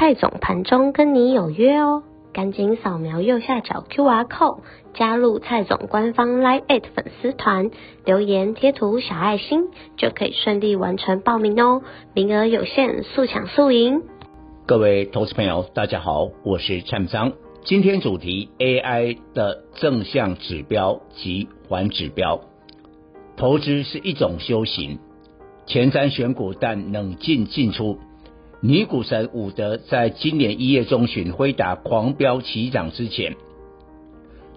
蔡总盘中跟你有约哦，赶紧扫描右下角 QR code 加入蔡总官方 Live 粉丝团，留言贴图小爱心就可以顺利完成报名哦，名额有限，速抢速赢。各位投资朋友，大家好，我是蔡明。今天主题 AI 的正向指标及反指标。投资是一种修行，前瞻选股，但冷静进出。女股神伍德在今年一月中旬辉达狂飙起涨之前，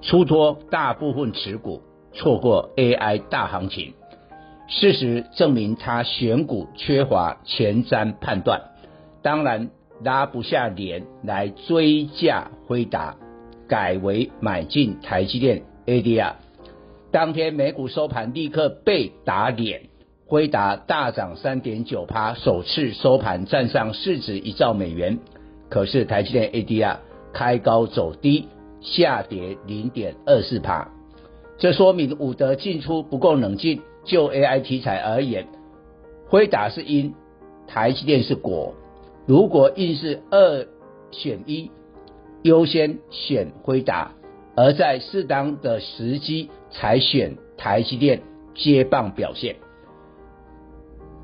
出脱大部分持股，错过 AI 大行情。事实证明，他选股缺乏前瞻判断，当然拉不下脸来追价辉达，改为买进台积电 ADR。当天美股收盘立刻被打脸。辉达大涨三点九趴，首次收盘站上市值一兆美元。可是台积电 ADR 开高走低，下跌零点二四趴。这说明伍德进出不够冷静。就 AI 题材而言，辉达是因，台积电是果。如果硬是二选一，优先选辉达，而在适当的时机才选台积电接棒表现。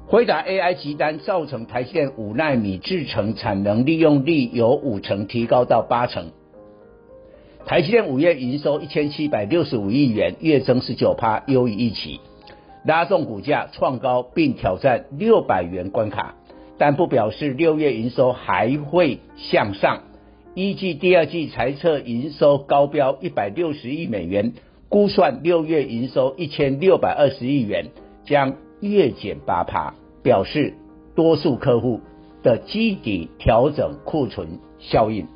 回答 AI 急单造成台积电五奈米制程产能利用率由五成提高到八成。台积电五月营收一千七百六十五亿元，月增十九趴，优于预期，拉动股价创高并挑战六百元关卡，但不表示六月营收还会向上。依据第二季财测营收高标一百六十亿美元，估算六月营收一千六百二十亿元将。月减八趴，表示多数客户的基底调整库存效应。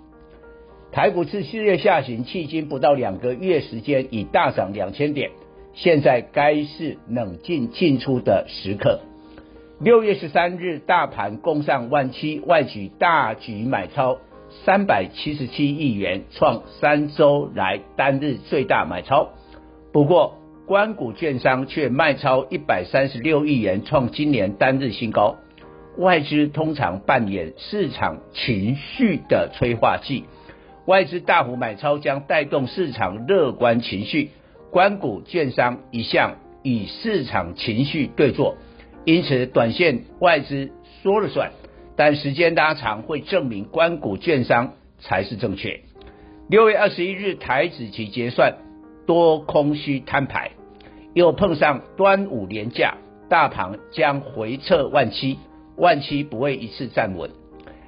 台股自四月下旬，迄今不到两个月时间，已大涨两千点，现在该是冷静进出的时刻。六月十三日，大盘攻上万七，外举大举买超三百七十七亿元，创三周来单日最大买超。不过，官股券商却卖超一百三十六亿元，创今年单日新高。外资通常扮演市场情绪的催化剂，外资大幅买超将带动市场乐观情绪。官股券商一向与市场情绪对坐，因此短线外资说了算，但时间拉长会证明官股券商才是正确。六月二十一日台指期结算，多空须摊牌。又碰上端午连假，大盘将回测万七，万七不会一次站稳。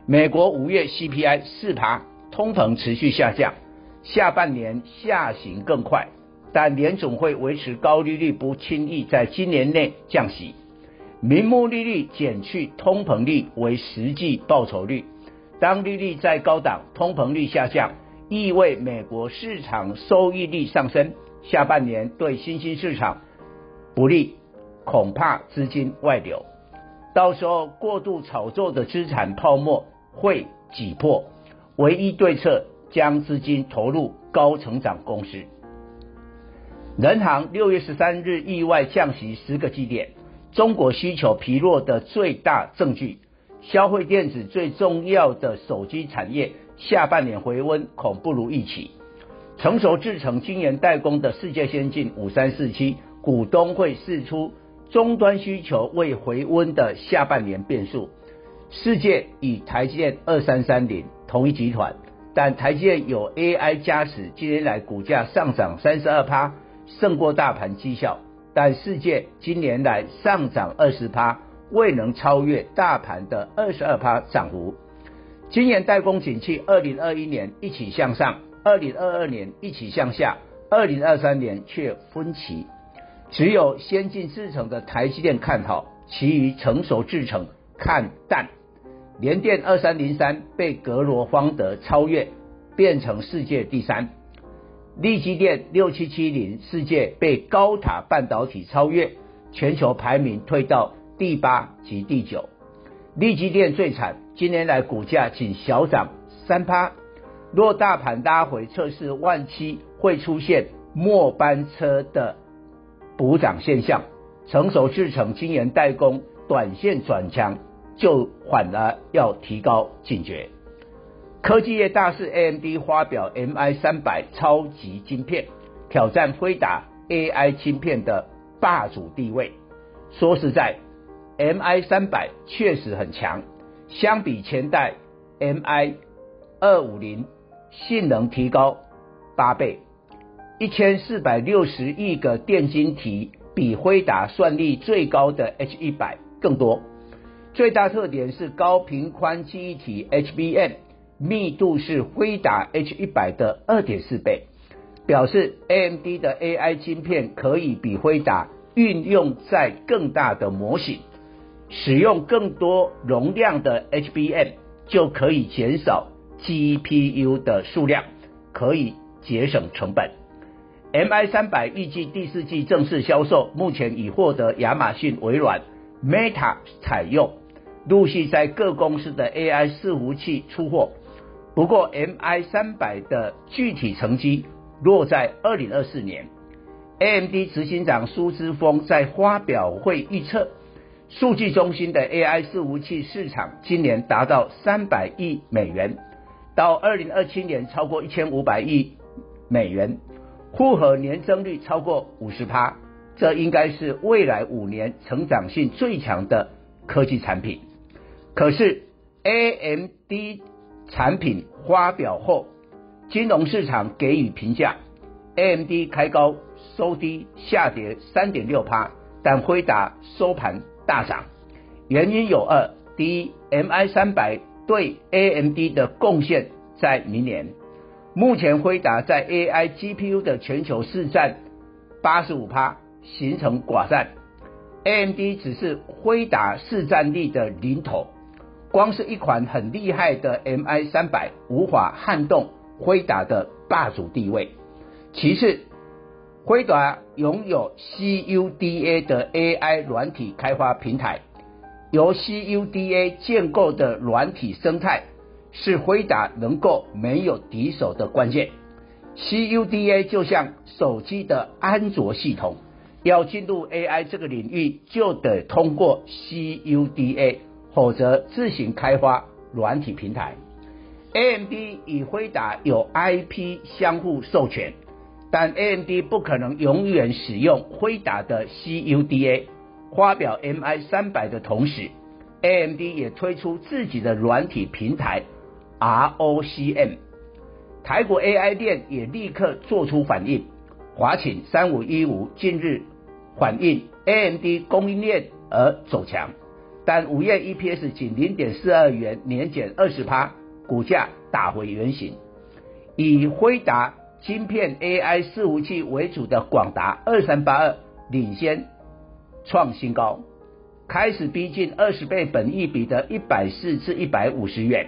美国五月 CPI 四趴，通膨持续下降，下半年下行更快，但联总会维持高利率，不轻易在今年内降息。名目利率减去通膨率为实际报酬率，当利率在高档，通膨率下降，意味美国市场收益率上升。下半年对新兴市场不利，恐怕资金外流，到时候过度炒作的资产泡沫会挤破，唯一对策将资金投入高成长公司。人行六月十三日意外降息十个基点，中国需求疲弱的最大证据，消费电子最重要的手机产业下半年回温恐不如预期。成熟制程晶圆代工的世界先进五三四七股东会释出终端需求未回温的下半年变数。世界与台积电二三三零同一集团，但台积电有 AI 加持，今年来股价上涨三十二趴，胜过大盘绩效。但世界今年来上涨二十趴，未能超越大盘的二十二趴涨幅。晶圆代工景气，二零二一年一起向上。二零二二年一起向下，二零二三年却分歧，只有先进制程的台积电看好，其余成熟制程看淡。联电二三零三被格罗方德超越，变成世界第三。力积电六七七零世界被高塔半导体超越，全球排名退到第八及第九。力积电最惨，今年来股价仅小涨三趴。若大盘拉回测试万七，会出现末班车的补涨现象。成熟制程、晶圆代工，短线转强，就反而要提高警觉。科技业大势，AMD 发表 MI 三百超级晶片，挑战辉达 AI 晶片的霸主地位。说实在，MI 三百确实很强，相比前代 MI 二五零，性能提高八倍，一千四百六十亿个电晶体。比辉达算力最高的 H 一百更多，最大特点是高频宽记忆体 HBM 密度是辉达 H 一百的二点四倍，表示 AMD 的 AI 晶片可以比辉达运用在更大的模型，使用更多容量的 HBM 就可以减少 GPU 的数量，可以节省成本。MI 三百预计第四季正式销售，目前已获得亚马逊、微软、Meta 采用，陆续在各公司的 AI 伺服器出货。不过，MI 三百的具体成绩落在二零二四年。AMD 执行长苏姿丰在发表会预测，数据中心的 AI 伺服器市场今年达到三百亿美元，到二零二七年超过一千五百亿美元。复合年增率超过五十趴，这应该是未来五年成长性最强的科技产品。可是 AMD 产品发表后，金融市场给予评价，AMD 开高收低下跌三点六趴，但辉达收盘大涨。原因有二：第一，MI 三百对 AMD 的贡献在明年。目前辉达在 AI GPU 的全球市占八十五趴，形成寡占，AMD 只是辉达市占率的零头，光是一款很厉害的 MI 三百无法撼动辉达的霸主地位。其次，辉达拥有 CUDA 的 AI 软体开发平台，由 CUDA 建构的软体生态。是辉达能够没有敌手的关键。CUDA 就像手机的安卓系统，要进入 AI 这个领域，就得通过 CUDA，否则自行开发软体平台。AMD 与辉达有 IP 相互授权，但 AMD 不可能永远使用辉达的 CUDA。发表 MI 三百的同时，AMD 也推出自己的软体平台。ROCm，台股 AI 链也立刻做出反应。华擎三五一五近日反映 AMD 供应链而走强，但午夜 EPS 仅零点四二元，年减二十趴，股价打回原形。以辉达晶片 AI 伺服器为主的广达二三八二领先创新高，开始逼近二十倍本益比的一百四至一百五十元。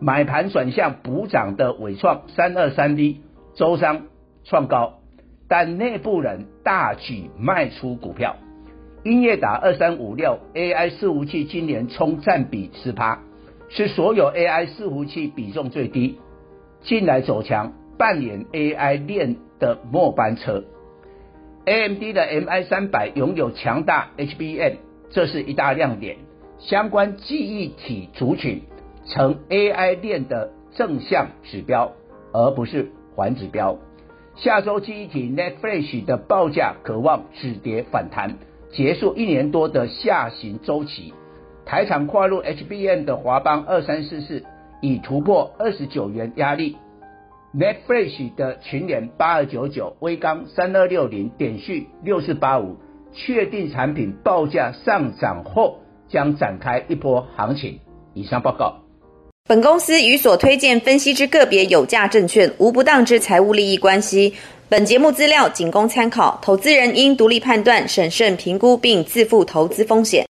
买盘转向补涨的纬创三二三 D 周商创高，但内部人大举卖出股票。英业达二三五六 AI 伺服器今年冲占比十趴，是所有 AI 伺服器比重最低，近来走强，扮演 AI 链的末班车。AMD 的 MI 三百拥有强大 HBM，这是一大亮点。相关记忆体族群。成 AI 链的正向指标，而不是环指标。下周记忆体 n e t f l i s h 的报价可望止跌反弹，结束一年多的下行周期。台厂跨入 HBM 的华邦二三四四已突破二十九元压力。Netflix 的群联八二九九、威刚三二六零、点序六四八五，确定产品报价上涨后，将展开一波行情。以上报告。本公司与所推荐分析之个别有价证券无不当之财务利益关系。本节目资料仅供参考，投资人应独立判断、审慎评估并自负投资风险。